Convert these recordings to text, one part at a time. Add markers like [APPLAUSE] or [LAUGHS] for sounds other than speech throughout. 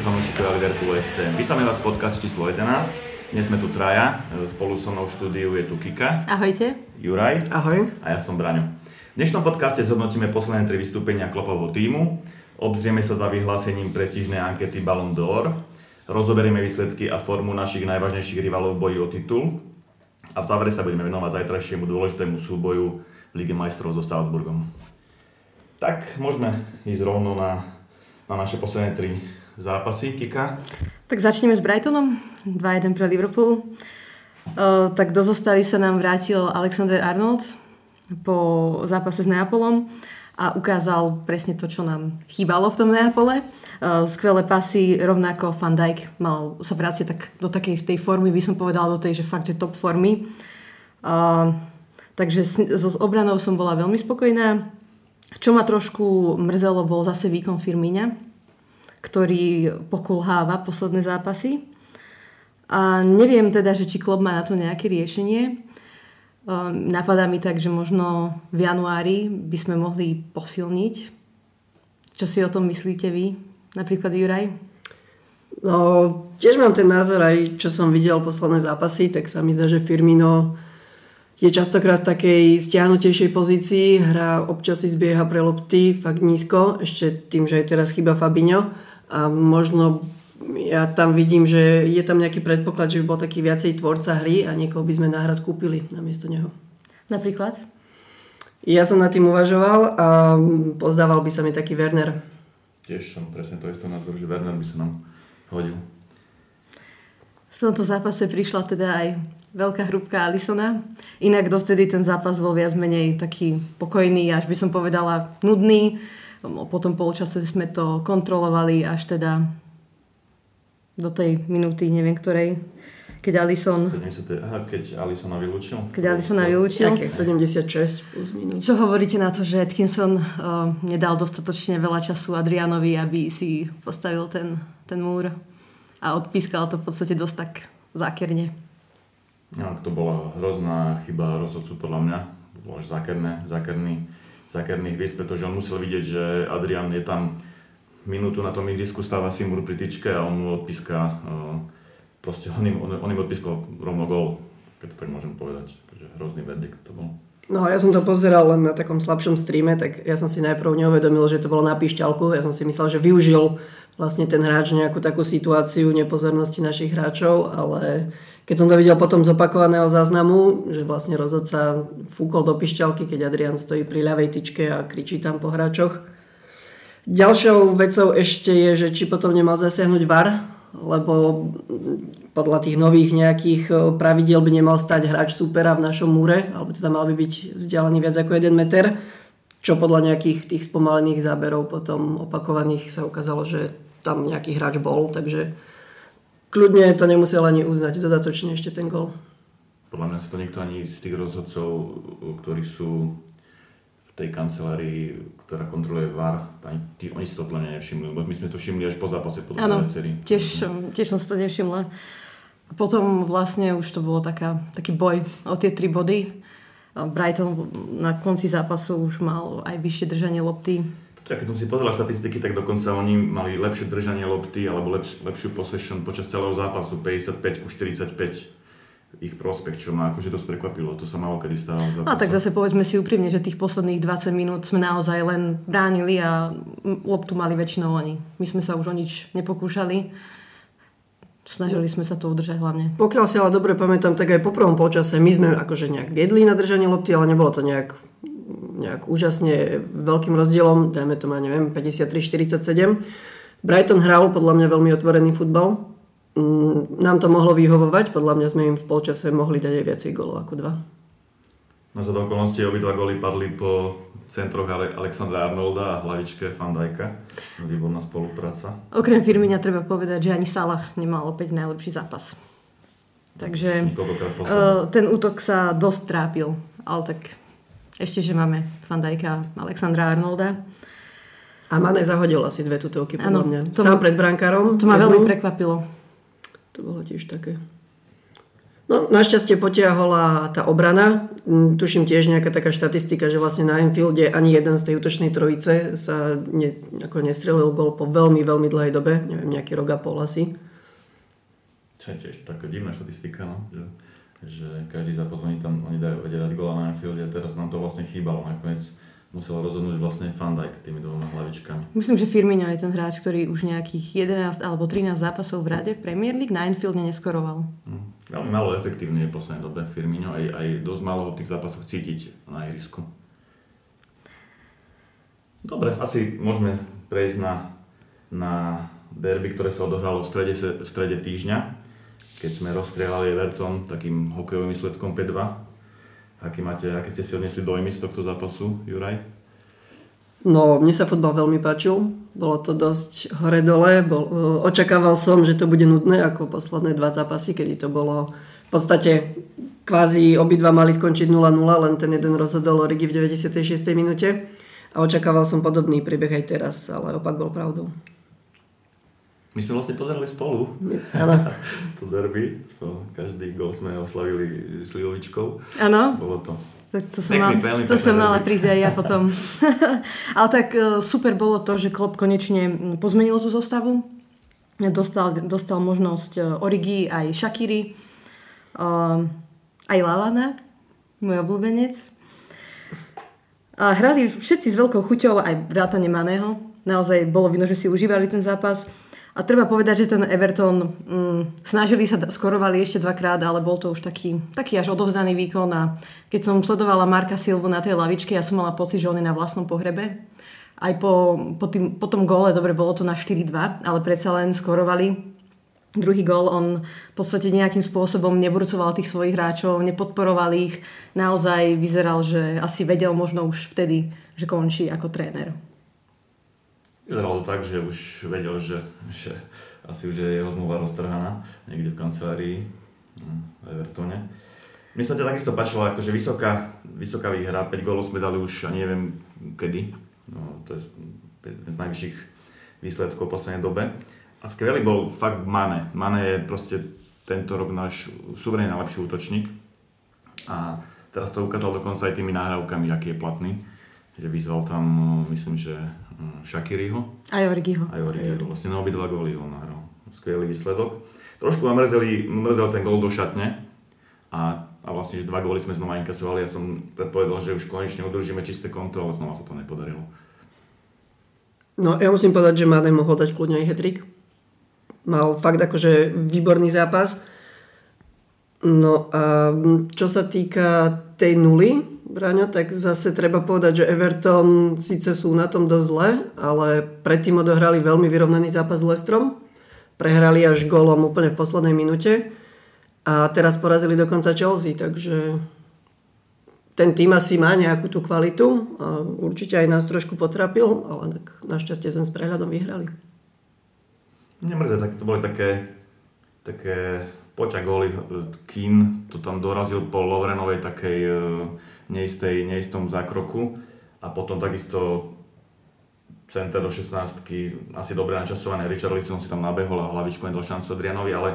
Ahojte fanúšikovia Liverpoolu FC. Vítame vás v podcaste číslo 11. Dnes sme tu traja, spolu so mnou v štúdiu je tu Kika. Ahojte. Juraj. Ahoj. A ja som Braňo. V dnešnom podcaste zhodnotíme posledné tri vystúpenia Klopovho týmu, obzrieme sa za vyhlásením prestížnej ankety Ballon d'Or, rozoberieme výsledky a formu našich najvážnejších rivalov v boji o titul a v závere sa budeme venovať zajtrajšiemu dôležitému súboju v Lige majstrov so Salzburgom. Tak môžeme ísť rovno na, na naše posledné tri zápasy. Kika? Tak začneme s Brightonom. 2-1 pre Liverpool. Uh, tak do zostavy sa nám vrátil Alexander Arnold po zápase s Neapolom a ukázal presne to, čo nám chýbalo v tom Neapole. Uh, skvelé pasy, rovnako Van Dijk mal sa vráciť tak do takej tej formy, by som povedala do tej, že fakt, že top formy. Uh, takže so s obranou som bola veľmi spokojná. Čo ma trošku mrzelo, bol zase výkon Firmíňa, ktorý pokulháva posledné zápasy. A neviem teda, že či klub má na to nejaké riešenie. Um, napadá mi tak, že možno v januári by sme mohli posilniť. Čo si o tom myslíte vy? Napríklad Juraj? No, tiež mám ten názor aj, čo som videl posledné zápasy, tak sa mi zdá, že Firmino je častokrát v takej stiahnutejšej pozícii, hrá občas si zbieha pre lopty fakt nízko, ešte tým, že aj teraz chyba Fabinho a možno ja tam vidím, že je tam nejaký predpoklad, že by bol taký viacej tvorca hry a niekoho by sme náhrad kúpili namiesto neho. Napríklad? Ja som nad tým uvažoval a pozdával by sa mi taký Werner. Tiež som presne to isté názor, že Werner by sa nám hodil. V tomto zápase prišla teda aj veľká hrúbka Alisona. Inak dovtedy ten zápas bol viac menej taký pokojný, až by som povedala nudný. Po tom polčase sme to kontrolovali až teda do tej minúty, neviem ktorej, keď Alison... 70, aha, keď Alisona vylúčil? Keď Alisona vylúčil. Aké? 76 plus minus. Čo hovoríte na to, že Atkinson uh, nedal dostatočne veľa času Adrianovi, aby si postavil ten, ten múr a odpískal to v podstate dosť tak zákerne. No, to bola hrozná chyba rozhodcu podľa mňa. To bolo až zákerné, zákerný, zákerný hviezd, pretože on musel vidieť, že Adrian je tam minútu na tom ihrisku stáva Simur pri tyčke a on mu odpíska, proste on im, on, on im odpískal rovno gól, keď to tak môžem povedať. Takže hrozný verdikt to bol. No ja som to pozeral len na takom slabšom streame, tak ja som si najprv neuvedomil, že to bolo na píšťalku. Ja som si myslel, že využil vlastne ten hráč nejakú takú situáciu nepozornosti našich hráčov, ale keď som to videl potom z opakovaného záznamu, že vlastne rozhodca fúkol do pišťalky, keď Adrian stojí pri ľavej tyčke a kričí tam po hráčoch, Ďalšou vecou ešte je, že či potom nemal zasiahnuť VAR, lebo podľa tých nových nejakých e, pravidiel by nemal stať hráč supera v našom múre, alebo teda mal by byť vzdialený viac ako 1 meter, čo podľa nejakých tých spomalených záberov potom opakovaných sa ukázalo, že tam nejaký hráč bol, takže kľudne to nemusel ani uznať dodatočne ešte ten gol. Podľa mňa sa to niekto ani z tých rozhodcov, ktorí sú tej kancelárii, ktorá kontroluje VAR, ani tí, oni si to plne nevšimli, lebo my sme to všimli až po zápase, po Áno, tiež, tiež som si to nevšimla. Potom vlastne už to bolo taká, taký boj o tie tri body. Brighton na konci zápasu už mal aj vyššie držanie lopty. Ja keď som si pozrel štatistiky, tak dokonca oni mali lepšie držanie lopty alebo lepš, lepšiu possession počas celého zápasu 55 ku 45 ich prospech, čo ma akože dosť prekvapilo. To sa malo kedy stalo. A tak zase povedzme si úprimne, že tých posledných 20 minút sme naozaj len bránili a loptu mali väčšinou oni. My sme sa už o nič nepokúšali. Snažili sme sa to udržať hlavne. Pokiaľ si ale dobre pamätám, tak aj po prvom polčase my sme akože nejak viedli na držanie lopty, ale nebolo to nejak, nejak úžasne veľkým rozdielom, dajme to ma neviem, 53-47. Brighton hral podľa mňa veľmi otvorený futbal, Mm, nám to mohlo vyhovovať, podľa mňa sme im v polčase mohli dať aj viacej golov ako dva. Na za okolností obidva góly padli po centroch Alexandra Arnolda a hlavičke Fandajka. Výborná spolupráca. Okrem Firmina treba povedať, že ani Salah nemal opäť najlepší zápas. Takže uh, ten útok sa dosť trápil, ale tak ešte, že máme Fandajka Alexandra Arnolda. A Mane zahodil asi dve tutovky, podľa mňa. Sám ma, pred brankárom. To ma veľmi prekvapilo. To bolo tiež také. No, našťastie potiahola tá obrana. Mm, Tuším tiež nejaká taká štatistika, že vlastne na Anfielde ani jeden z tej útočnej trojice sa ne, ako nestrelil gol po veľmi, veľmi dlhej dobe. Neviem, nejaký rok a pol asi. Čo je tiež taká divná štatistika, no? že, že každý oni tam oni dajú, vedia dať gola na Anfielde a teraz nám to vlastne chýbalo. Nakoniec musel rozhodnúť vlastne Van Dijk tými dvoma hlavičkami. Myslím, že Firmino je ten hráč, ktorý už nejakých 11 alebo 13 zápasov v rade v Premier League na Anfielde neskoroval. Hm. Veľmi malo efektívny je v poslednej dobe Firmino, aj, aj dosť malo v tých zápasoch cítiť na ihrisku. Dobre, asi môžeme prejsť na, na derby, ktoré sa odohralo v strede, v strede týždňa, keď sme rozstrieľali Everton takým hokejovým výsledkom 5-2. Aký máte, aké ste si odnesli dojmy z tohto zápasu, Juraj? No, mne sa fotbal veľmi páčil. Bolo to dosť hore-dole. Bol, e, očakával som, že to bude nudné ako posledné dva zápasy, kedy to bolo v podstate kvázi obidva mali skončiť 0-0, len ten jeden rozhodol Rigi v 96. minúte. A očakával som podobný príbeh aj teraz, ale opak bol pravdou. My sme vlastne pozerali spolu. Áno. [LAUGHS] to derby. Každý gol sme oslavili slivovičkou. Áno. Bolo to tak to som, Pekný, mal, veľmi to som mala prísť aj ja potom. [LAUGHS] Ale tak e, super bolo to, že Klopp konečne pozmenil tú zostavu. Dostal, dostal možnosť e, Origi aj Shakiri, um, aj Lalana, môj obľúbenec. A hrali všetci s veľkou chuťou, aj vrátane Maného. Naozaj bolo vidno, že si užívali ten zápas. A treba povedať, že ten Everton mm, snažili sa, skorovali ešte dvakrát, ale bol to už taký, taký až odovzdaný výkon a keď som sledovala Marka Silvu na tej lavičke, ja som mala pocit, že on je na vlastnom pohrebe. Aj po, po, tým, po tom góle, dobre, bolo to na 4-2, ale predsa len skorovali. Druhý gól, on v podstate nejakým spôsobom neburcoval tých svojich hráčov, nepodporoval ich. Naozaj vyzeral, že asi vedel možno už vtedy, že končí ako tréner. Vyzeralo to tak, že už vedel, že, že asi už je jeho zmluva roztrhaná niekde v kancelárii hm, v Evertone. Mne sa ťa takisto páčilo, akože vysoká, vysoká výhra, 5 gólov sme dali už, ani neviem kedy, no, to je jeden z najvyšších výsledkov v poslednej dobe. A skvelý bol fakt Mane. Mane je proste tento rok náš suverene najlepší útočník. A teraz to ukázal dokonca aj tými nahrávkami, aký je platný. Že vyzval tam, myslím, že Shakiriho. Aj Origiho. Aj Origiho. Vlastne na obidva góly ho nahral. Skvelý výsledok. Trošku ma mrzeli, mrzel ten gól do šatne. A, a vlastne, že dva góly sme znova inkasovali. Ja som predpovedal, že už konečne udržíme čisté konto, ale znova sa to nepodarilo. No, ja musím povedať, že Mane mohol dať kľudne aj hetrik. Mal fakt akože výborný zápas. No a čo sa týka tej nuly, Braňo, tak zase treba povedať, že Everton síce sú na tom dosť zle, ale predtým odohrali veľmi vyrovnaný zápas s Lestrom. Prehrali až golom úplne v poslednej minúte. A teraz porazili dokonca Chelsea, takže ten tým asi má nejakú tú kvalitu a určite aj nás trošku potrapil, ale tak našťastie sme s prehľadom vyhrali. Nemrze, tak to boli také, také poťa góly. Kín to tam dorazil po Lovrenovej takej e, neistej, neistom zákroku a potom takisto center do 16 asi dobre načasované. Richard Lisson si tam nabehol a hlavičku nedal šancu Adrianovi, ale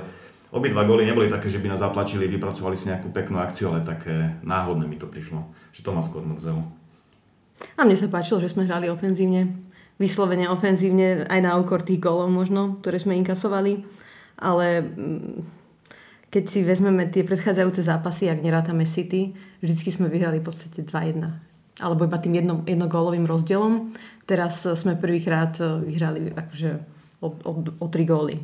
obidva góly neboli také, že by nás zatlačili, vypracovali si nejakú peknú akciu, ale také náhodné mi to prišlo, že to ma skôr mrzelo. A mne sa páčilo, že sme hrali ofenzívne. Vyslovene ofenzívne, aj na úkor tých gólov možno, ktoré sme inkasovali. Ale mm, keď si vezmeme tie predchádzajúce zápasy, ak nerátame City, vždycky sme vyhrali v podstate 2-1. Alebo iba tým jedno, jednogólovým rozdielom. Teraz e, sme prvýkrát e, vyhrali akože o, o, o 3 góly.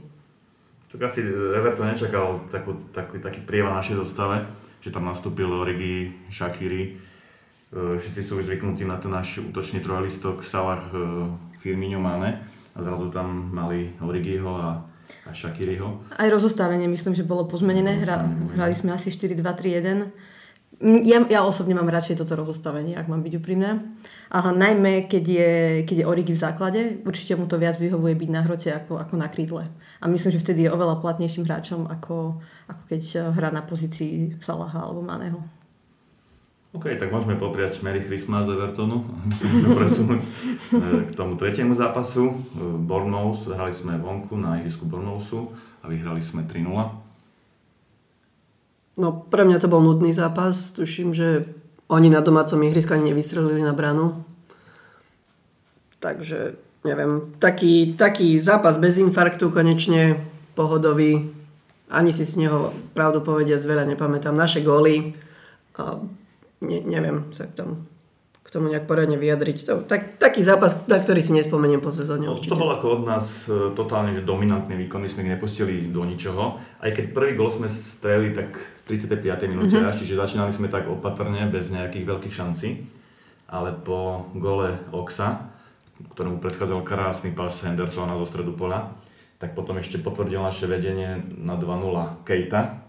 Tak asi Everton nečakal takú, taký, taký prievan našej zostave, že tam nastúpil Origi, Shakiri. E, Všetci sú už zvyknutí na ten náš útočný trojlistok Salah, e, Firmino, Mane. A zrazu tam mali Origiho a, a Shakiriho. Aj rozostavenie myslím, že bolo pozmenené. Hra, hrali sme asi 4-2-3-1. Mm, Ja, ja osobne mám radšej toto rozostavenie, ak mám byť úprimná. A najmä, keď je, keď je Origi v základe, určite mu to viac vyhovuje byť na hrote ako, ako na krídle. A myslím, že vtedy je oveľa platnejším hráčom, ako, ako keď eh, hrá na pozícii Salaha alebo Maného. OK, tak môžeme popriať Merry Christmas Evertonu. [LAUGHS] Môžeme presunúť e, k tomu tretiemu zápasu. E, Bournemouth, hrali sme vonku na ihrisku Bournemouthu a vyhrali sme 3-0. No pre mňa to bol nudný zápas. Tuším, že oni na domácom ihrisku ani nevystrelili na branu. Takže neviem, taký, taký zápas bez infarktu konečne pohodový. Ani si z neho pravdu povediac veľa nepamätám. Naše góly, ne, neviem sa k tomu tomu nejak poradne vyjadriť. To, tak, taký zápas, na ktorý si nespomeniem po sezóne no, určite. To bol ako od nás e, totálne že dominantný výkon, my sme ich nepustili do ničoho. Aj keď prvý gol sme strelili tak v 35. minúte mm-hmm. až, čiže začínali sme tak opatrne, bez nejakých veľkých šancí. Ale po gole Oxa, ktorému predchádzal krásny pas Hendersona zo stredu pola, tak potom ešte potvrdil naše vedenie na 2-0 Kejta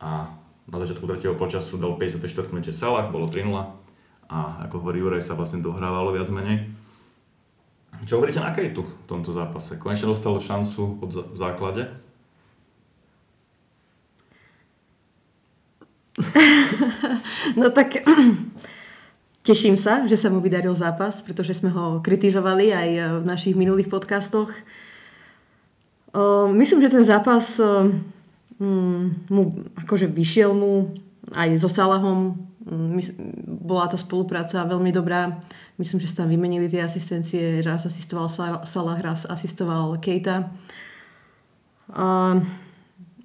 a na začiatku tretieho počasu dal 54 minúte Salah, bolo 3-0 a ako hovorí Juraj sa vlastne dohrávalo viac menej. Čo hovoríte na Kejtu v tomto zápase? Konečne dostal šancu od v základe? [LAUGHS] no tak [CLEARS THROAT] teším sa, že sa mu vydaril zápas, pretože sme ho kritizovali aj v našich minulých podcastoch. Myslím, že ten zápas mm, mu, akože vyšiel mu aj so Salahom bola tá spolupráca veľmi dobrá. Myslím, že sa tam vymenili tie asistencie. Raz asistoval Salah, raz asistoval Kejta. A,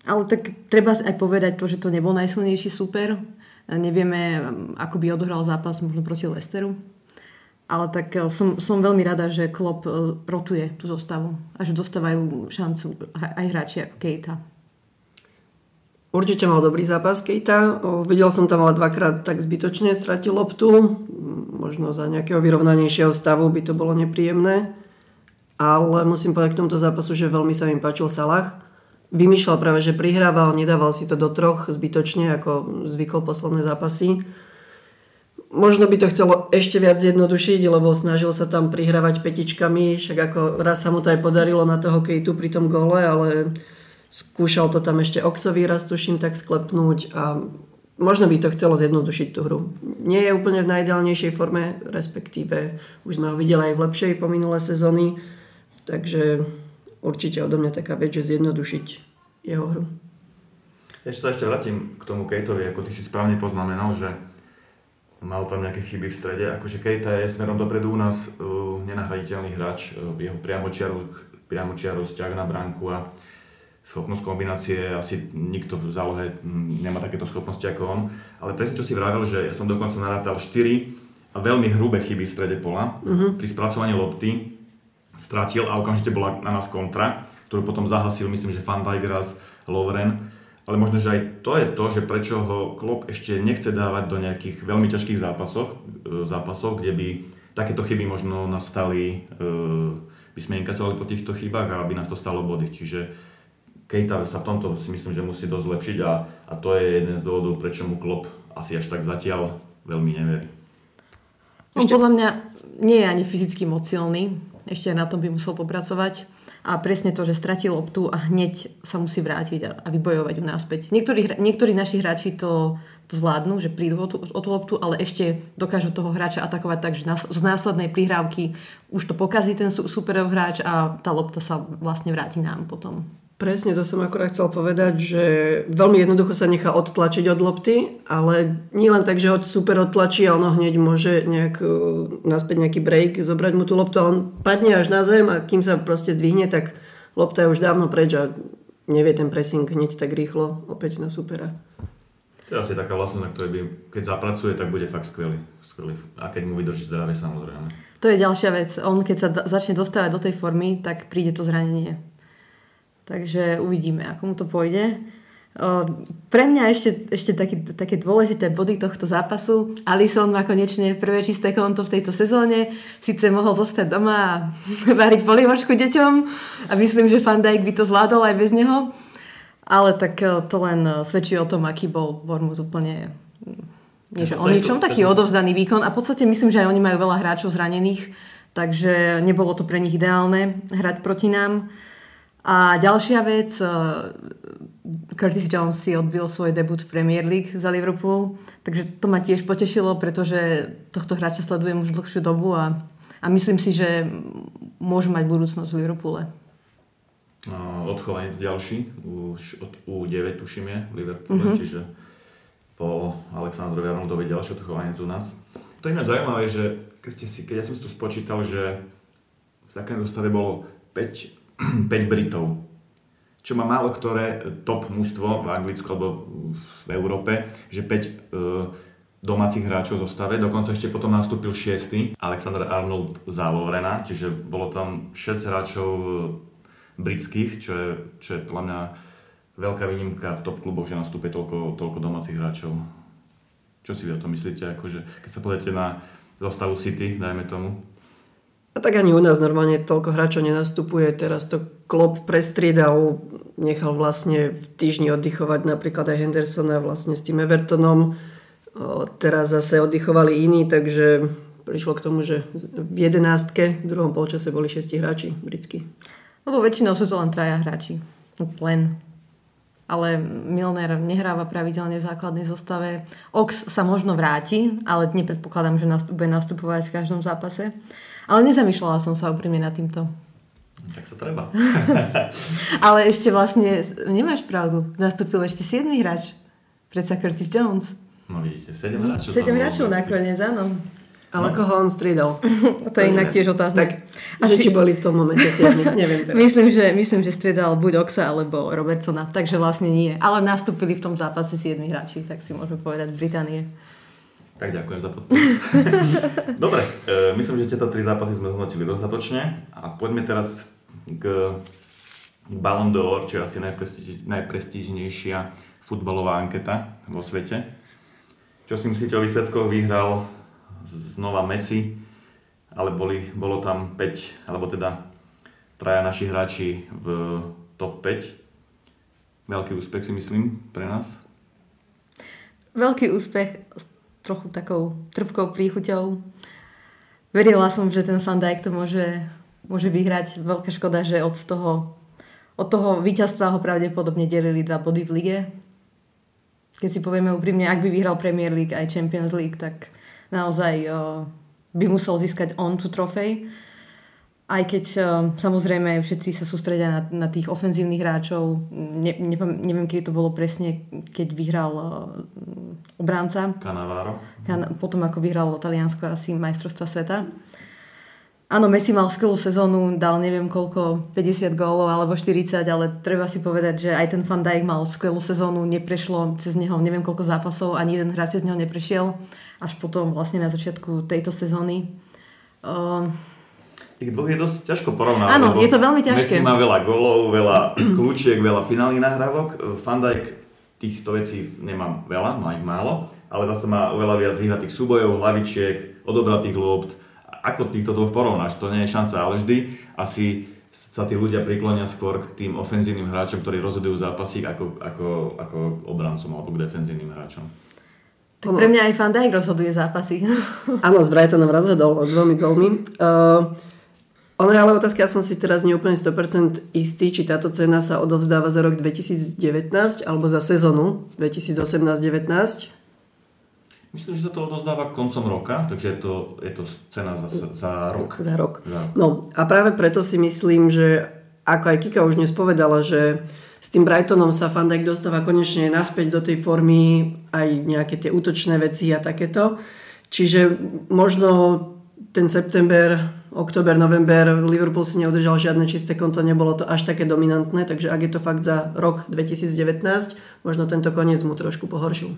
ale tak treba aj povedať to, že to nebol najsilnejší super. Nevieme, ako by odohral zápas možno proti Lesteru. Ale tak e, som, som veľmi rada, že Klopp e, rotuje tú zostavu a že dostávajú šancu aj hráči ako Kejta. Určite mal dobrý zápas Kejta. Videl som tam ale dvakrát tak zbytočne stratil loptu. Možno za nejakého vyrovnanejšieho stavu by to bolo nepríjemné. Ale musím povedať k tomuto zápasu, že veľmi sa mi páčil Salah. Vymýšľal práve, že prihrával, nedával si to do troch zbytočne, ako zvykol posledné zápasy. Možno by to chcelo ešte viac zjednodušiť, lebo snažil sa tam prihrávať petičkami, však ako raz sa mu to aj podarilo na toho Kejtu pri tom gole, ale Skúšal to tam ešte Oxový raz, tuším, tak sklepnúť a možno by to chcelo zjednodušiť tú hru. Nie je úplne v najideálnejšej forme, respektíve už sme ho videli aj v lepšej po minulé sezóny, takže určite odo mňa taká vec, že zjednodušiť jeho hru. Ešte sa ešte vrátim k tomu Kejtovi, ako ty si správne poznamenal, že mal tam nejaké chyby v strede. Akože Kejta je smerom dopredu u nás uh, nenahraditeľný hráč, uh, jeho priamočiarosť ťah na bránku a schopnosť kombinácie, asi nikto v zálohe nemá takéto schopnosti ako on. Ale presne čo si vravel, že ja som dokonca narátal 4 veľmi hrubé chyby v strede pola. Uh-huh. Pri spracovaní lopty stratil a okamžite bola na nás kontra, ktorú potom zahasil, myslím, že Van Dijk raz, Lovren. Ale možno, že aj to je to, že prečo ho Klopp ešte nechce dávať do nejakých veľmi ťažkých zápasov, e, zápasov kde by takéto chyby možno nastali, e, by sme inkasovali po týchto chybách a aby nás to stalo body. Čiže Kejta sa v tomto si myslím, že musí dosť zlepšiť a, a to je jeden z dôvodov, prečo mu Klopp asi až tak zatiaľ veľmi neverí. On podľa mňa nie je ani fyzicky moc silný, ešte na tom by musel popracovať. A presne to, že stratil loptu a hneď sa musí vrátiť a, a vybojovať ju náspäť. Niektorí, niektorí naši hráči to, to zvládnu, že prídu o tú, o tú loptu, ale ešte dokážu toho hráča atakovať tak, že z následnej prihrávky už to pokazí ten superov hráč a tá lopta sa vlastne vráti nám potom. Presne, to som akorát chcel povedať, že veľmi jednoducho sa nechá odtlačiť od lopty, ale nie len tak, že ho super odtlačí a ono hneď môže nejak, e, naspäť nejaký break, zobrať mu tú loptu, ale on padne až na zem a kým sa proste zdvihne, tak lopta je už dávno preč a nevie ten pressing hneď tak rýchlo opäť na supera. To je asi taká vlastnosť, na ktorej by, keď zapracuje, tak bude fakt skvelý. skvelý. A keď mu vydrží zdravie, samozrejme. To je ďalšia vec. On keď sa začne dostávať do tej formy, tak príde to zranenie Takže uvidíme, ako mu to pôjde. Pre mňa ešte, ešte taký, také dôležité body tohto zápasu. Alison má konečne prvé čisté konto v tejto sezóne. Sice mohol zostať doma a [LAUGHS] variť polievočku deťom a myslím, že Van Dijk by to zvládol aj bez neho. Ale tak to len svedčí o tom, aký bol Bormut úplne nie, že o ničom, taký odovzdaný výkon a v podstate myslím, že aj oni majú veľa hráčov zranených, takže nebolo to pre nich ideálne hrať proti nám. A ďalšia vec, eh, Curtis Jones si odbil svoj debut v Premier League za Liverpool, takže to ma tiež potešilo, pretože tohto hráča sledujem už dlhšiu dobu a, a myslím si, že môžu mať budúcnosť v Liverpoole. odchovanec ďalší, už od U9 tuším je v Liverpoole, mm-hmm. čiže po Aleksandrovi Arnoldovi ďalší odchovanec u nás. To je iné zaujímavé, že keď, ste si, keď ja som si to spočítal, že v takém zostave bolo 5, [CLEARS THROAT] 5 Britov, čo má málo ktoré top mužstvo v Anglicku alebo v Európe, že 5 uh, e, domácich hráčov zostave, dokonca ešte potom nastúpil 6. Alexander Arnold za Lovrena, čiže bolo tam 6 hráčov britských, čo je, čo je podľa mňa veľká výnimka v top kluboch, že nastúpe toľko, toľko domácich hráčov. Čo si vy o tom myslíte? Akože, keď sa pozriete na zostavu City, dajme tomu. A tak ani u nás normálne toľko hráčov nenastupuje. Teraz to Klopp prestriedal, nechal vlastne v týždni oddychovať napríklad aj Hendersona vlastne s tým Evertonom. O, teraz zase oddychovali iní, takže prišlo k tomu, že v jedenástke v druhom polčase boli šesti hráči britskí. Lebo väčšinou sú to len traja hráči. Len. Ale Milner nehráva pravidelne v základnej zostave. Ox sa možno vráti, ale nepredpokladám, že bude nastupovať v každom zápase. Ale nezamýšľala som sa úprimne nad týmto. Tak sa treba. [LAUGHS] ale ešte vlastne, nemáš pravdu, nastúpil ešte 7 hráč. Predsa Curtis Jones. No vidíte, 7 hráčov. 7 hráčov nakoniec, áno. Ale no. koho on striedal? [LAUGHS] to je inak tiež otázka. Tak, Asi... že či boli v tom momente siedmi, [LAUGHS] neviem teraz. myslím, že, myslím, že striedal buď Oxa alebo Robertsona, takže vlastne nie. Ale nastúpili v tom zápase 7 hráči, tak si môžeme povedať z Británie. Tak ďakujem za podporu. [LAUGHS] Dobre, e, myslím, že tieto tri zápasy sme zhodnotili dostatočne a poďme teraz k Ballon d'Or, čo je asi najprestíž, najprestížnejšia futbalová anketa vo svete. Čo si myslíte o výsledkoch? Vyhral znova Messi, ale boli, bolo tam 5, alebo teda traja naši hráči v top 5. Veľký úspech si myslím pre nás. Veľký úspech trochu takou trpkou príchuťou. Verila som, že ten Van Dijk to môže, môže vyhrať. Veľká škoda, že od toho, od toho víťazstva ho pravdepodobne delili dva body v lige. Keď si povieme úprimne, ak by vyhral Premier League aj Champions League, tak naozaj by musel získať on tú trofej. Aj keď samozrejme všetci sa sústredia na, na tých ofenzívnych hráčov, ne, ne, neviem, kedy to bolo presne, keď vyhral uh, obránca. Canavaro. Kan, potom ako vyhral Taliansko asi majstrovstva sveta. Áno, Messi mal skvelú sezónu, dal neviem koľko, 50 gólov alebo 40, ale treba si povedať, že aj ten Van Dijk mal skvelú sezónu, neprešlo cez neho neviem koľko zápasov, ani jeden hráč cez neho neprešiel až potom vlastne na začiatku tejto sezóny. Uh, ich dvoch je dosť ťažko porovnať. Áno, je to veľmi ťažké. Messi má veľa golov, veľa [CLEARS THROAT] kľúčiek, veľa finálnych nahrávok. Van Dijk týchto vecí nemá veľa, má ich málo, ale zase má oveľa viac vyhratých súbojov, hlavičiek, odobratých lopt. Ako týchto dvoch porovnáš? To nie je šanca, ale vždy asi sa tí ľudia priklonia skôr k tým ofenzívnym hráčom, ktorí rozhodujú zápasy, ako, ako, ako k obrancom alebo k defenzívnym hráčom. Tak pre mňa aj Van Dijk rozhoduje zápasy. Áno, s Brightonom rozhodol dvomi golmi. Uh, ono je ale otázka, ja som si teraz neúplne 100% istý, či táto cena sa odovzdáva za rok 2019 alebo za sezónu 2018-19. Myslím, že sa to odovzdáva koncom roka, takže je to, je to cena za, za rok. Za rok. Za rok. No a práve preto si myslím, že ako aj Kika už dnes povedala, že s tým Brightonom sa Van Dijk dostáva konečne naspäť do tej formy aj nejaké tie útočné veci a takéto. Čiže možno ten september, október, november Liverpool si neudržal žiadne čisté konto, nebolo to až také dominantné, takže ak je to fakt za rok 2019, možno tento koniec mu trošku pohoršil.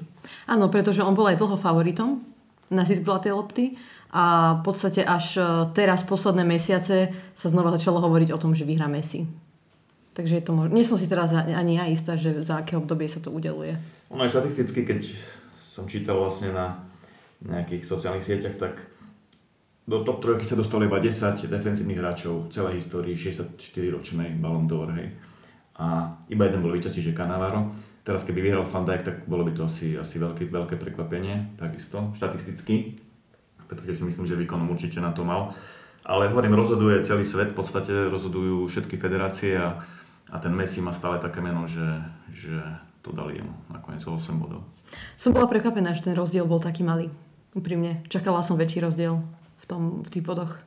Áno, pretože on bol aj dlho favoritom na zisk zlatej lopty a v podstate až teraz posledné mesiace sa znova začalo hovoriť o tom, že vyhrá Messi. Takže je to možno... Nie som si teraz ani ja istá, že za aké obdobie sa to udeluje. Ono aj štatisticky, keď som čítal vlastne na nejakých sociálnych sieťach, tak do top trojky sa dostalo iba 10 defensívnych hráčov v celej histórii 64-ročnej Ballon d'Or, hej. A iba jeden bol víťazí, že Canavaro. Teraz keby vyhral Van Dijk, tak bolo by to asi, asi veľké, veľké prekvapenie, takisto, štatisticky, pretože si myslím, že výkonom určite na to mal. Ale hovorím, rozhoduje celý svet, v podstate rozhodujú všetky federácie a a ten Messi má stále také meno, že, že to dali jemu nakoniec 8 bodov. Som bola prekvapená, že ten rozdiel bol taký malý. Úprimne. Čakala som väčší rozdiel v, tom, v tých bodoch.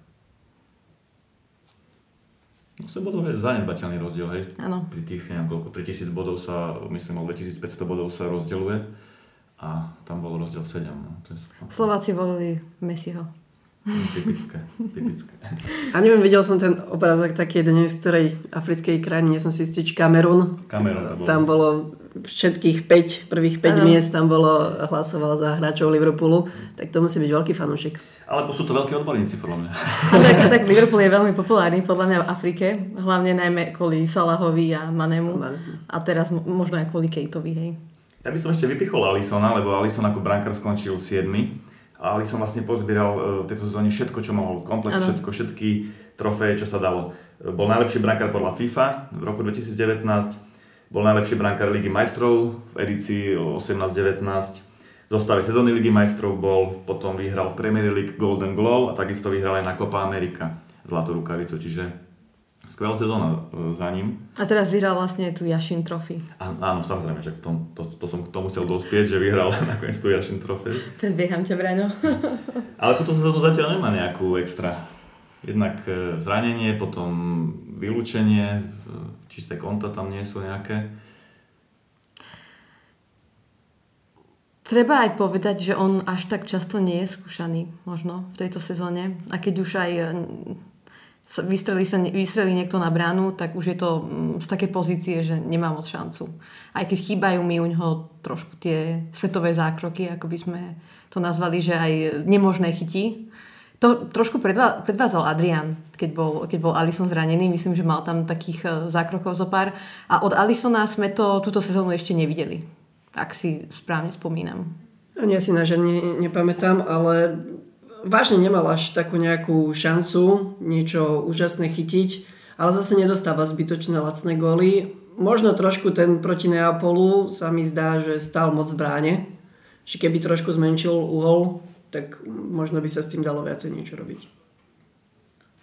8 bodov je zanedbateľný rozdiel, hej. Áno. Pri tých, neviem koľko, 3000 bodov sa, myslím, o 2500 bodov sa rozdeľuje a tam bol rozdiel 7. No. To je, no, Slováci volili Messiho. typické, typické. [LAUGHS] A neviem, videl som ten obrázok taký jeden z ktorej africkej krajiny, nie som si istý, Kamerun. Kamerun. Tam bolo všetkých 5, prvých 5 Áno. miest, tam bolo, hlasoval za hráčov Liverpoolu, tak to musí byť veľký fanúšik. Alebo sú to veľkí odborníci, podľa mňa. A tak, tak Liverpool je veľmi populárny podľa mňa v Afrike, hlavne najmä kvôli Salahovi a Manemu Mane. a teraz mo- možno aj kvôli Kejtovi, hej. Ja by som ešte vypichol Alisona, lebo Alison ako brankár skončil 7. A Alison vlastne pozbieral e, v tejto sezóne všetko, čo mohol. Komplet Áno. všetko, všetky trofeje, čo sa dalo. E, Bol najlepší brankár podľa FIFA v roku 2019. Bol najlepší brankár Ligy majstrov v edícii 18-19. Zostave sezóny Ligy majstrov bol, potom vyhral v Premier League Golden Glove a takisto vyhral aj na Copa America zlatú rukavicu, čiže skvelá sezóna e, za ním. A teraz vyhral vlastne tú Jašin Trophy. Á- Áno, samozrejme, že tom, to, to som k tomu musel dospieť, že vyhral [LAUGHS] nakoniec tú Jašin trofej. Predbieham ťa, Braňo. [LAUGHS] Ale túto sezónu zatiaľ nemá nejakú extra. Jednak e, zranenie, potom vylúčenie, e, čisté konta tam nie sú nejaké. Treba aj povedať, že on až tak často nie je skúšaný možno v tejto sezóne. A keď už aj mm, vystrelí, sa, vystrelí niekto na bránu, tak už je to mm, z také pozície, že nemá moc šancu. Aj keď chýbajú mi u ňoho trošku tie svetové zákroky, ako by sme to nazvali, že aj nemožné chytí. To trošku predvá, predvádzal Adrian, keď bol, keď bol Alison zranený. Myslím, že mal tam takých e, zákrokov zo pár. A od Alisona sme to túto sezónu ešte nevideli. Ak si správne spomínam. Ani ja si na žene nepamätám, ale vážne nemal až takú nejakú šancu niečo úžasné chytiť, ale zase nedostáva zbytočné lacné góly. Možno trošku ten proti Neapolu sa mi zdá, že stál moc v bráne. Že keby trošku zmenšil uhol, tak možno by sa s tým dalo viacej niečo robiť.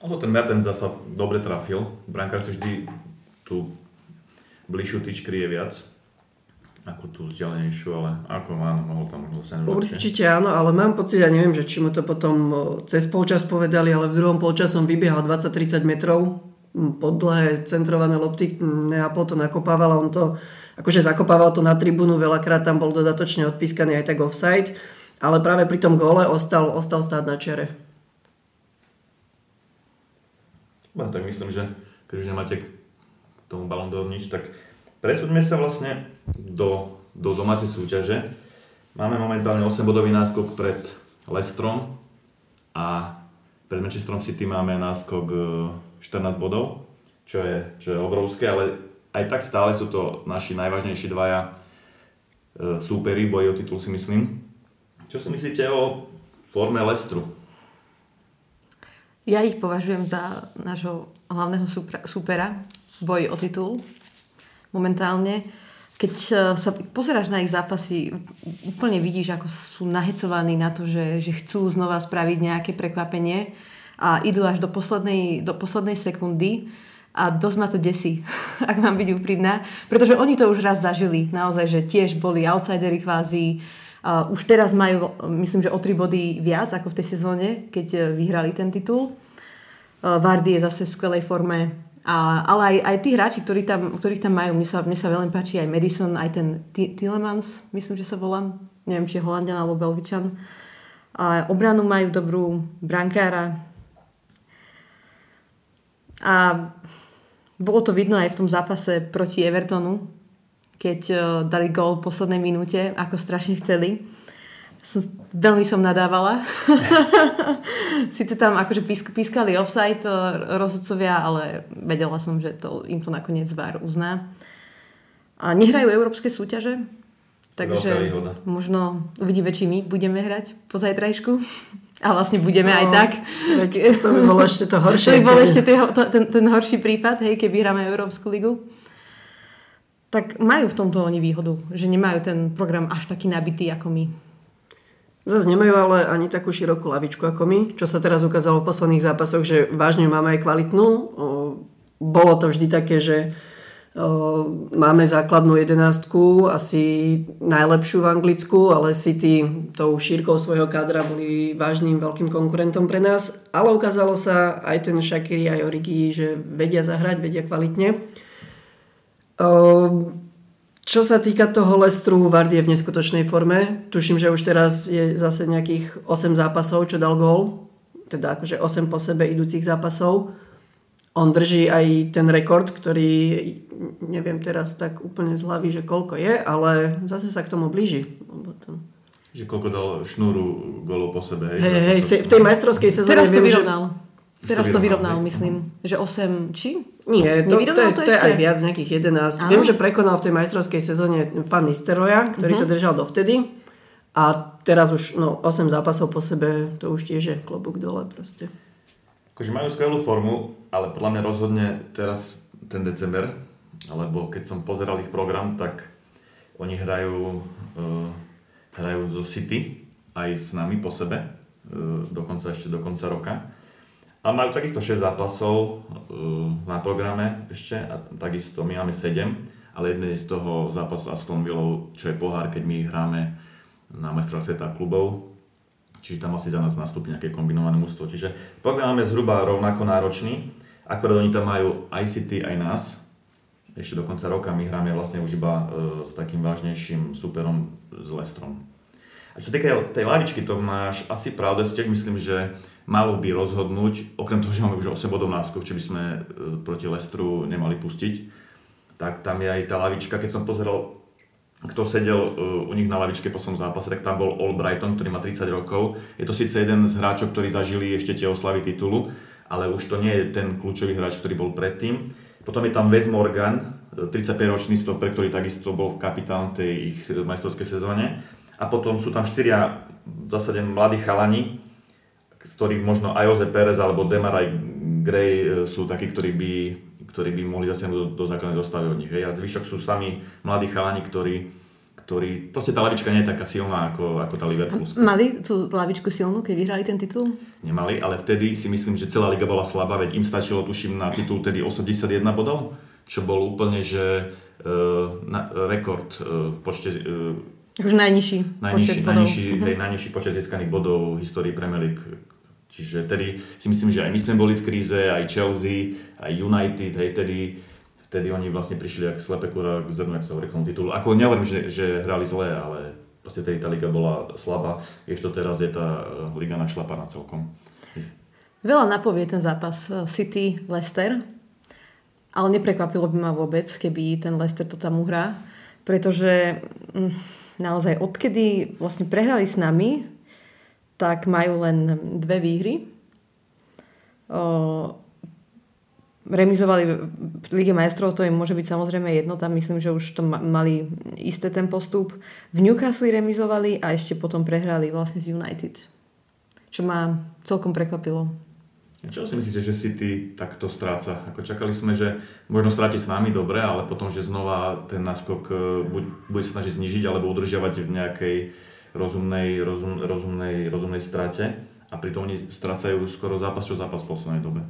Ono ten Mertens zasa dobre trafil. Brankár si vždy tú bližšiu tyč kryje viac ako tú vzdialenejšiu, ale ako áno, mohol tam možno sa. Určite áno, ale mám pocit, ja neviem, že či mu to potom cez polčas povedali, ale v druhom polčasom vybiehal 20-30 metrov pod dlhé centrované lopty, Neapol to nakopával a on to, akože zakopával to na tribúnu, veľakrát tam bol dodatočne odpískaný aj tak offside, ale práve pri tom gole ostal, ostal stáť na čere. No, tak myslím, že keď už nemáte k tomu Ballon nič, tak presúďme sa vlastne do, do domácej súťaže. Máme momentálne 8-bodový náskok pred Lestrom a pred Manchesterom City máme náskok e, 14 bodov, čo je, čo je obrovské, ale aj tak stále sú to naši najvážnejší dvaja e, súperi, boji o titul si myslím. Čo si myslíte o forme Lestru? Ja ich považujem za nášho hlavného supera boji o titul momentálne. Keď eh, sa pozeráš na ich zápasy, úplne vidíš, ako sú nahecovaní na to, že, že chcú znova spraviť nejaké prekvapenie a idú až do poslednej, do poslednej sekundy a dosť ma to desí, [LAUGHS] ak mám byť úprimná, pretože oni to už raz zažili, naozaj, že tiež boli outsidery kvázi, už teraz majú, myslím, že o 3 body viac ako v tej sezóne, keď eh, vyhrali ten titul. Eh, Vardy je zase v skvelej forme. A, ale aj, aj tí hráči, ktorí tam, ktorých tam majú, mne sa, mne sa veľmi páči aj Madison, aj ten Ti- Tillemans, myslím, že sa volá. Neviem, či je Holandian alebo Belgičan. A obranu majú dobrú, brankára. A bolo to vidno aj v tom zápase proti Evertonu, keď uh, dali gól v poslednej minúte, ako strašne chceli. Som, veľmi som nadávala. [LAUGHS] si to tam akože písk, pískali offside uh, rozhodcovia, ale vedela som, že to im to nakoniec VAR uzná. A nehrajú európske súťaže, takže možno uvidíme, či my budeme hrať po zajtrajšku. A vlastne budeme No, aj tak. Veď to by bolo ešte to [LAUGHS] To horšie. by bol ešte ten, ten, ten horší prípad, hej, keby hráme Európsku ligu. Tak majú v tomto oni výhodu, že nemajú ten program až taký nabitý ako my. Zase nemajú ale ani takú širokú lavičku ako my, čo sa teraz ukázalo v posledných zápasoch, že vážne máme aj kvalitnú. Bolo to vždy také, že Máme základnú jedenástku, asi najlepšiu v Anglicku, ale City tou šírkou svojho kádra boli vážnym veľkým konkurentom pre nás. Ale ukázalo sa aj ten Shakiri, aj Origi, že vedia zahrať, vedia kvalitne. Čo sa týka toho Lestru, Vard je v neskutočnej forme. Tuším, že už teraz je zase nejakých 8 zápasov, čo dal gól. Teda akože 8 po sebe idúcich zápasov on drží aj ten rekord, ktorý neviem teraz tak úplne z hlavy, že koľko je, ale zase sa k tomu blíži. To... Že koľko dal šnúru golov po sebe. Hej, hej, hej v, tej, v tej majstrovskej sezóne... Teraz to vyrovnal. Že... Teraz to vyrovnal, myslím. Že 8, či? Nie, to, to, je, to, to je aj viac, nejakých 11. Áno? Viem, že prekonal v tej majstrovskej sezóne Fan Nisteroja, ktorý uh-huh. to držal dovtedy. A teraz už no, 8 zápasov po sebe, to už tiež je klobúk dole proste. Akože majú skvelú formu, ale podľa mňa rozhodne teraz ten december, alebo keď som pozeral ich program, tak oni hrajú, uh, hrajú zo City aj s nami po sebe, uh, dokonca ešte do konca roka. A majú takisto 6 zápasov uh, na programe ešte a takisto my máme 7, ale jeden je z toho zápas s Aston Villou, čo je pohár, keď my hráme na majstrov sveta klubov, čiže tam asi za nás nastúpi nejaké kombinované mústvo. Čiže program máme zhruba rovnako náročný, akorát oni tam majú aj City, aj nás. Ešte do konca roka my hráme vlastne už iba e, s takým vážnejším superom s Lestrom. A čo týka tej lavičky, to máš asi pravdu, tiež myslím, že malo by rozhodnúť, okrem toho, že máme už 8 bodov náskok, čo by sme e, proti Lestru nemali pustiť, tak tam je aj tá lavička, keď som pozeral kto sedel uh, u nich na lavičke po svojom zápase, tak tam bol Brighton, ktorý má 30 rokov. Je to síce jeden z hráčov, ktorí zažili ešte tie oslavy titulu, ale už to nie je ten kľúčový hráč, ktorý bol predtým. Potom je tam Wes Morgan, 35-ročný stoper, ktorý takisto bol kapitán tej ich majstrovskej sezóne. A potom sú tam štyria v zásade mladí chalani, z ktorých možno aj Jose Perez alebo Demaraj Gray e, sú takí, ktorí by ktorí by mohli zase do, do základnej dostavy od nich. Hej. A zvyšok sú sami mladí chalani, ktorí, ktorí... Proste tá lavička nie je taká silná ako, ako tá Liverpoolska. Mali tú lavičku silnú, keď vyhrali ten titul? Nemali, ale vtedy si myslím, že celá liga bola slabá, veď im stačilo, tuším, na titul tedy 81 bodov, čo bol úplne, že uh, na, rekord uh, v počte... Uh, už najnižší, najnižší počet bodov. Najnižší, uh-huh. hej, najnižší počet získaných bodov v histórii Premier League Čiže tedy si myslím, že aj my sme boli v kríze, aj Chelsea, aj United, hej, tedy, vtedy oni vlastne prišli ako slepe kura k zrnu, ak sa hovorí titulu. Ako nehovorím, že, že hrali zle, ale proste tedy tá liga bola slabá, ešte teraz je tá eh, liga našlapaná celkom. Veľa napovie ten zápas eh, City-Leicester, ale neprekvapilo by ma vôbec, keby ten Leicester to tam uhrá, pretože hm, naozaj odkedy vlastne prehrali s nami, tak majú len dve výhry. O, remizovali v Lige majstrov, to im môže byť samozrejme jedno, tam myslím, že už to mali isté ten postup. V Newcastle remizovali a ešte potom prehrali vlastne z United. Čo ma celkom prekvapilo. Čo si myslíte, že City takto stráca? Ako čakali sme, že možno stráti s nami dobre, ale potom, že znova ten náskok e, buď bude sa snažiť znižiť alebo udržiavať v nejakej rozumnej, rozum, rozumnej, rozumnej strate a pritom oni strácajú skoro zápas čo zápas v poslednej dobe.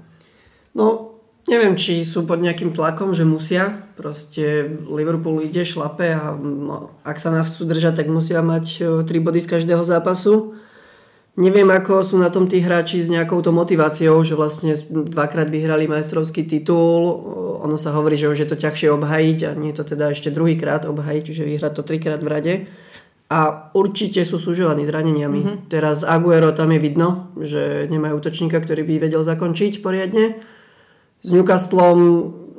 No, neviem, či sú pod nejakým tlakom, že musia. Proste Liverpool ide, šlape a no, ak sa nás chcú držať, tak musia mať 3 body z každého zápasu. Neviem, ako sú na tom tí hráči s nejakou to motiváciou, že vlastne dvakrát vyhrali majstrovský titul. Ono sa hovorí, že už je to ťažšie obhajiť a nie je to teda ešte druhýkrát obhajiť, čiže vyhrať to trikrát v rade a určite sú súžovaní zraneniami. Mm-hmm. Teraz Aguero tam je vidno, že nemajú útočníka, ktorý by vedel zakončiť poriadne. S Newcastlom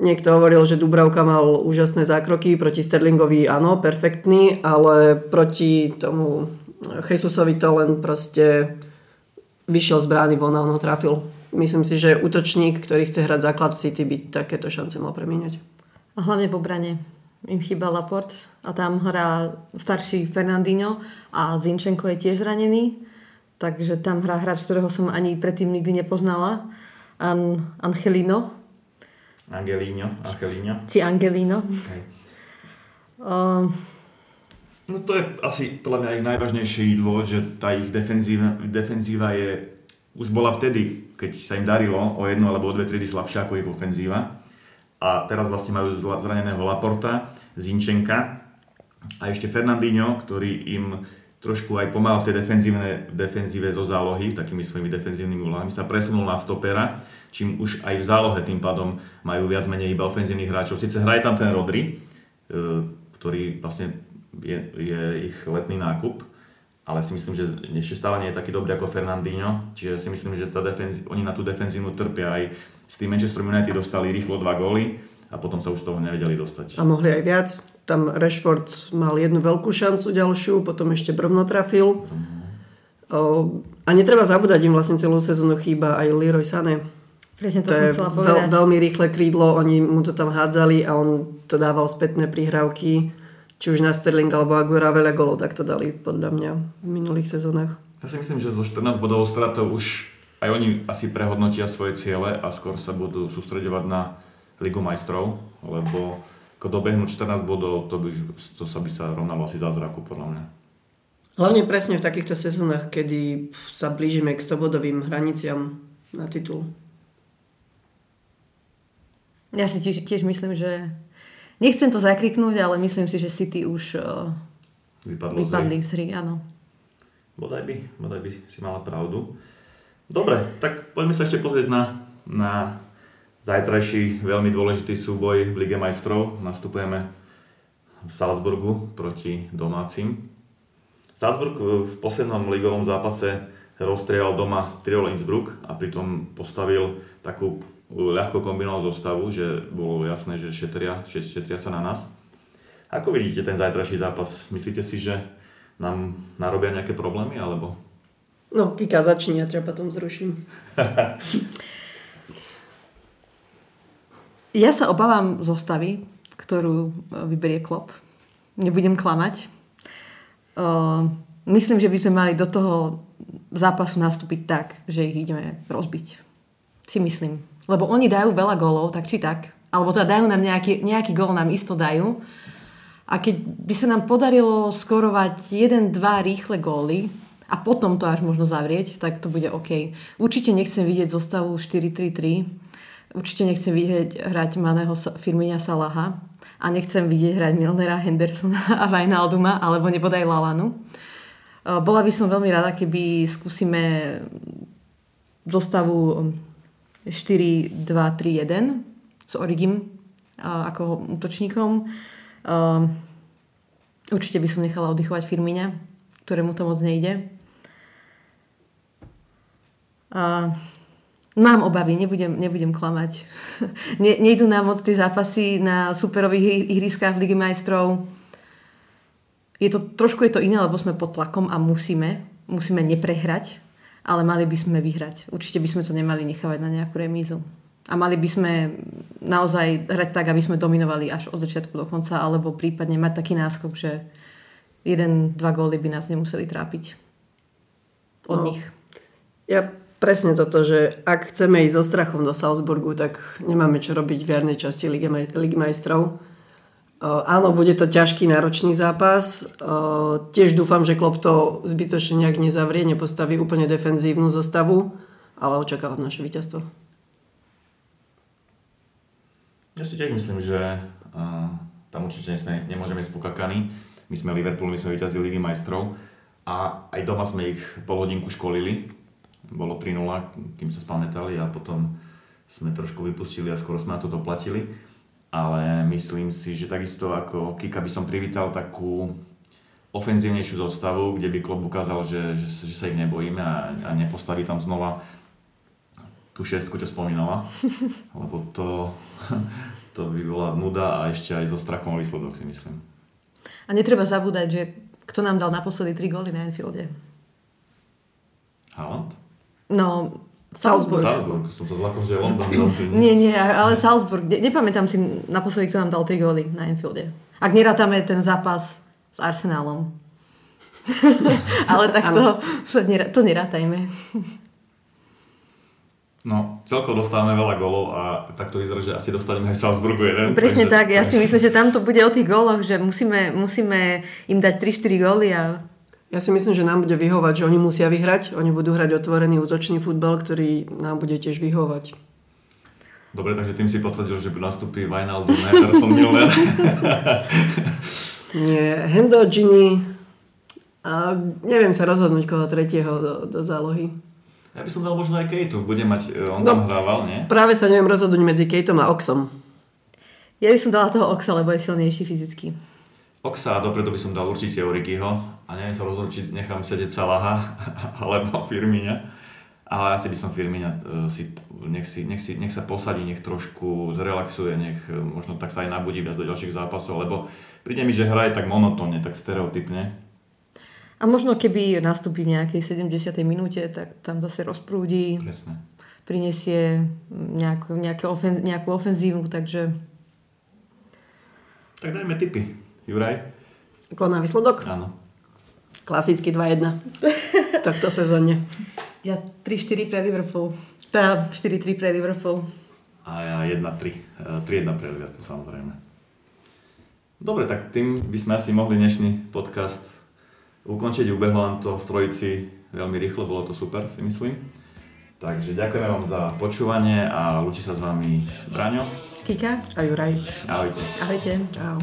niekto hovoril, že Dubravka mal úžasné zákroky, proti Sterlingovi áno, perfektný, ale proti tomu Jesusovi to len proste vyšiel z brány von a on ho trafil. Myslím si, že útočník, ktorý chce hrať základ v City, by takéto šance mal premieňať. A hlavne v obrane im chýba Laport a tam hrá starší Fernandinho a Zinčenko je tiež zranený. Takže tam hrá hráč, ktorého som ani predtým nikdy nepoznala. An, Angelino. Angelino. Angelino. Či Angelino. Okay. Uh, no to je asi podľa mňa ich najvážnejší dôvod, že tá ich defenzíva, defenzíva je, už bola vtedy, keď sa im darilo o jednu alebo o dve triedy slabšia ako ich ofenzíva a a teraz vlastne majú zraneného Laporta, Zinčenka a ešte Fernandinho, ktorý im trošku aj pomáhal v tej defenzíve, defenzíve zo zálohy, takými svojimi defenzívnymi úlohami, sa presunul na stopera, čím už aj v zálohe tým pádom majú viac menej iba ofenzívnych hráčov. Sice hraje tam ten Rodri, e, ktorý vlastne je, je ich letný nákup, ale si myslím, že ešte stále nie je taký dobrý ako Fernandinho, čiže si myslím, že tá defenzi- oni na tú defenzínu trpia aj s tým Manchester United dostali rýchlo dva góly a potom sa už z toho nevedeli dostať. A mohli aj viac. Tam Rashford mal jednu veľkú šancu ďalšiu, potom ešte brvno trafil. O, a netreba zabúdať, im vlastne celú sezónu chýba aj Leroy Sané. Presne to, To som je chcela veľ, povedať. veľmi rýchle krídlo, oni mu to tam hádzali a on to dával spätné prihrávky. Či už na Sterling alebo Aguera veľa golov, tak to dali podľa mňa v minulých sezónach. Ja si myslím, že zo 14 bodov stratov už aj oni asi prehodnotia svoje ciele a skôr sa budú sústredovať na Ligu majstrov, lebo ako dobehnúť 14 bodov, to, by, to sa by sa rovnalo asi zázraku podľa mňa. Hlavne presne v takýchto sezónach, kedy sa blížime k 100-bodovým hraniciam na titul. Ja si tiež, tiež myslím, že... Nechcem to zakriknúť, ale myslím si, že City už uh, Vypadlo vypadli z tri, áno. Bodaj by, bodaj by si mala pravdu. Dobre, tak poďme sa ešte pozrieť na, na zajtrajší veľmi dôležitý súboj v Lige majstrov. Nastupujeme v Salzburgu proti domácim. Salzburg v poslednom ligovom zápase rozstriel doma Tyrol Innsbruck a pritom postavil takú ľahko kombinovanú zostavu, že bolo jasné, že šetria, že šetria sa na nás. Ako vidíte ten zajtrajší zápas? Myslíte si, že nám narobia nejaké problémy, alebo No, Kika začni, ja treba potom zruším. [LAUGHS] Ja sa obávam zostavy, ktorú e, vyberie Klopp. Nebudem klamať. Uh, myslím, že by sme mali do toho zápasu nastúpiť tak, že ich ideme rozbiť. Si myslím. Lebo oni dajú veľa golov, tak či tak. Alebo teda dajú nám nejaký, nejaký gól, nám isto dajú. A keď by sa nám podarilo skorovať 1-2 rýchle góly a potom to až možno zavrieť, tak to bude OK. Určite nechcem vidieť zostavu 4-3-3. Určite nechcem vidieť hrať Maného Firminia Salaha a nechcem vidieť hrať Milnera, Hendersona [LAUGHS] a Wijnalduma alebo nebodaj Lalanu. Bola by som veľmi rada, keby skúsime zostavu 4-2-3-1 s Origim ako útočníkom. Určite by som nechala oddychovať Firmina, ktorému to moc nejde. A mám obavy, nebudem, nebudem klamať. [LAUGHS] Ne, nejdu nám moc tie zápasy na superových ihriskách v Lige majstrov. Je to, trošku je to iné, lebo sme pod tlakom a musíme, musíme neprehrať, ale mali by sme vyhrať. Určite by sme to nemali nechávať na nejakú remízu. A mali by sme naozaj hrať tak, aby sme dominovali až od začiatku do konca, alebo prípadne mať taký náskok, že jeden, dva góly by nás nemuseli trápiť od No. nich. Ja presne toto, že ak chceme ísť so strachom do Salzburgu, tak nemáme čo robiť v jarnej časti Ligy, maj- Ligy majstrov. Uh, áno, bude to ťažký, náročný zápas. Uh, tiež dúfam, že Klopp to zbytočne nejak nezavrie, nepostaví úplne defenzívnu zostavu, ale očakávam naše víťazstvo. Ja si tiež myslím, že uh, tam určite nesme, nemôžeme ísť pokakaní. My sme Liverpool, my sme vyťazili Ligy majstrov a aj doma sme ich pol hodinku školili. Bolo 3-0, kým sa spamätali a potom sme trošku vypustili a skoro sme na to doplatili. Ale myslím si, že takisto ako Kika by som privítal takú ofenzívnejšiu zostavu, kde by klub ukázal, že, že, že sa ich nebojíme a, a nepostaví tam znova tú šestku, čo spomínala, [LAUGHS] lebo to, [LAUGHS] to by bola nuda a ešte aj so strachom o výsledok si myslím. A netreba zabúdať, že kto nám dal naposledy 3 góly na Enfielde? Haaland? No, Salzburg. Salzburg, som to zlakol, že London [LAUGHS] dal. Nie, nie, ale Salzburg. Ne, nepamätám si naposledy, kto nám dal 3 góly na Enfielde. Ak nerátame ten zápas s Arsenálom. [LAUGHS] ale tak to, to, nerá- to nerátajme. No, celkovo dostávame veľa golov a tak to vyzerá, že asi dostaneme aj Salzburgu jeden. Presne takže- tak, ja si myslím, že tam to bude o tých góloch, že musíme, musíme im dať 3-4 góly a Ja si myslím, že nám bude vyhovať, že oni musia vyhrať, oni budú hrať otvorený útočný futbal, ktorý nám bude tiež vyhovať. Dobre, takže tým si potvrdil, že nastúpi Wijnaldum, Ederson, Milner. [LAUGHS] Nie, Hendo, Gini a neviem sa rozhodnúť koho tretieho do, do zálohy. Ja by som dal možno aj Kejtu, bude mať, e, on No. tam hrával, nie? Práve sa neviem rozhodnúť medzi Kejtom a Oxom. Ja by som dala toho Oxa, lebo je silnejší fyzicky. Oxa dopredu by som dal určite Origiho a neviem sa rozhodnúť, či nechám sedieť Salaha [LAUGHS] alebo Firmíňa. Ale asi by som Firmíňa e, si, nech, si, nech, si, nech sa posadí, nech trošku zrelaxuje, nech e, možno tak sa aj nabudí viac do ďalších zápasov, lebo príde mi, že hraje tak monotónne, tak stereotypne. A možno keby nastúpi v nejakej 70. minúte, tak tam zase rozprúdi, Presne. prinesie nejakú, nejakú, ofen, nejakú ofenzívu, takže Tak dajme tipy. Juraj? Koná výsledok? Áno. Klasicky 2-1. [LAUGHS] Tohto sezóne. ja 3-4 pre Liverpool. Tá 4-3 pre Liverpool. A ja 1-3. E, 3-1 pre Liverpool samozrejme. Dobre, tak tým by sme asi mohli dnešný podcast ukončiť. Ubehlo nám to v trojici veľmi rýchlo, bolo to super, si myslím. Takže ďakujeme vám za počúvanie a lúči sa s vami Braňo. Kika, A Juraj. Ahojte. ahojte. Čau.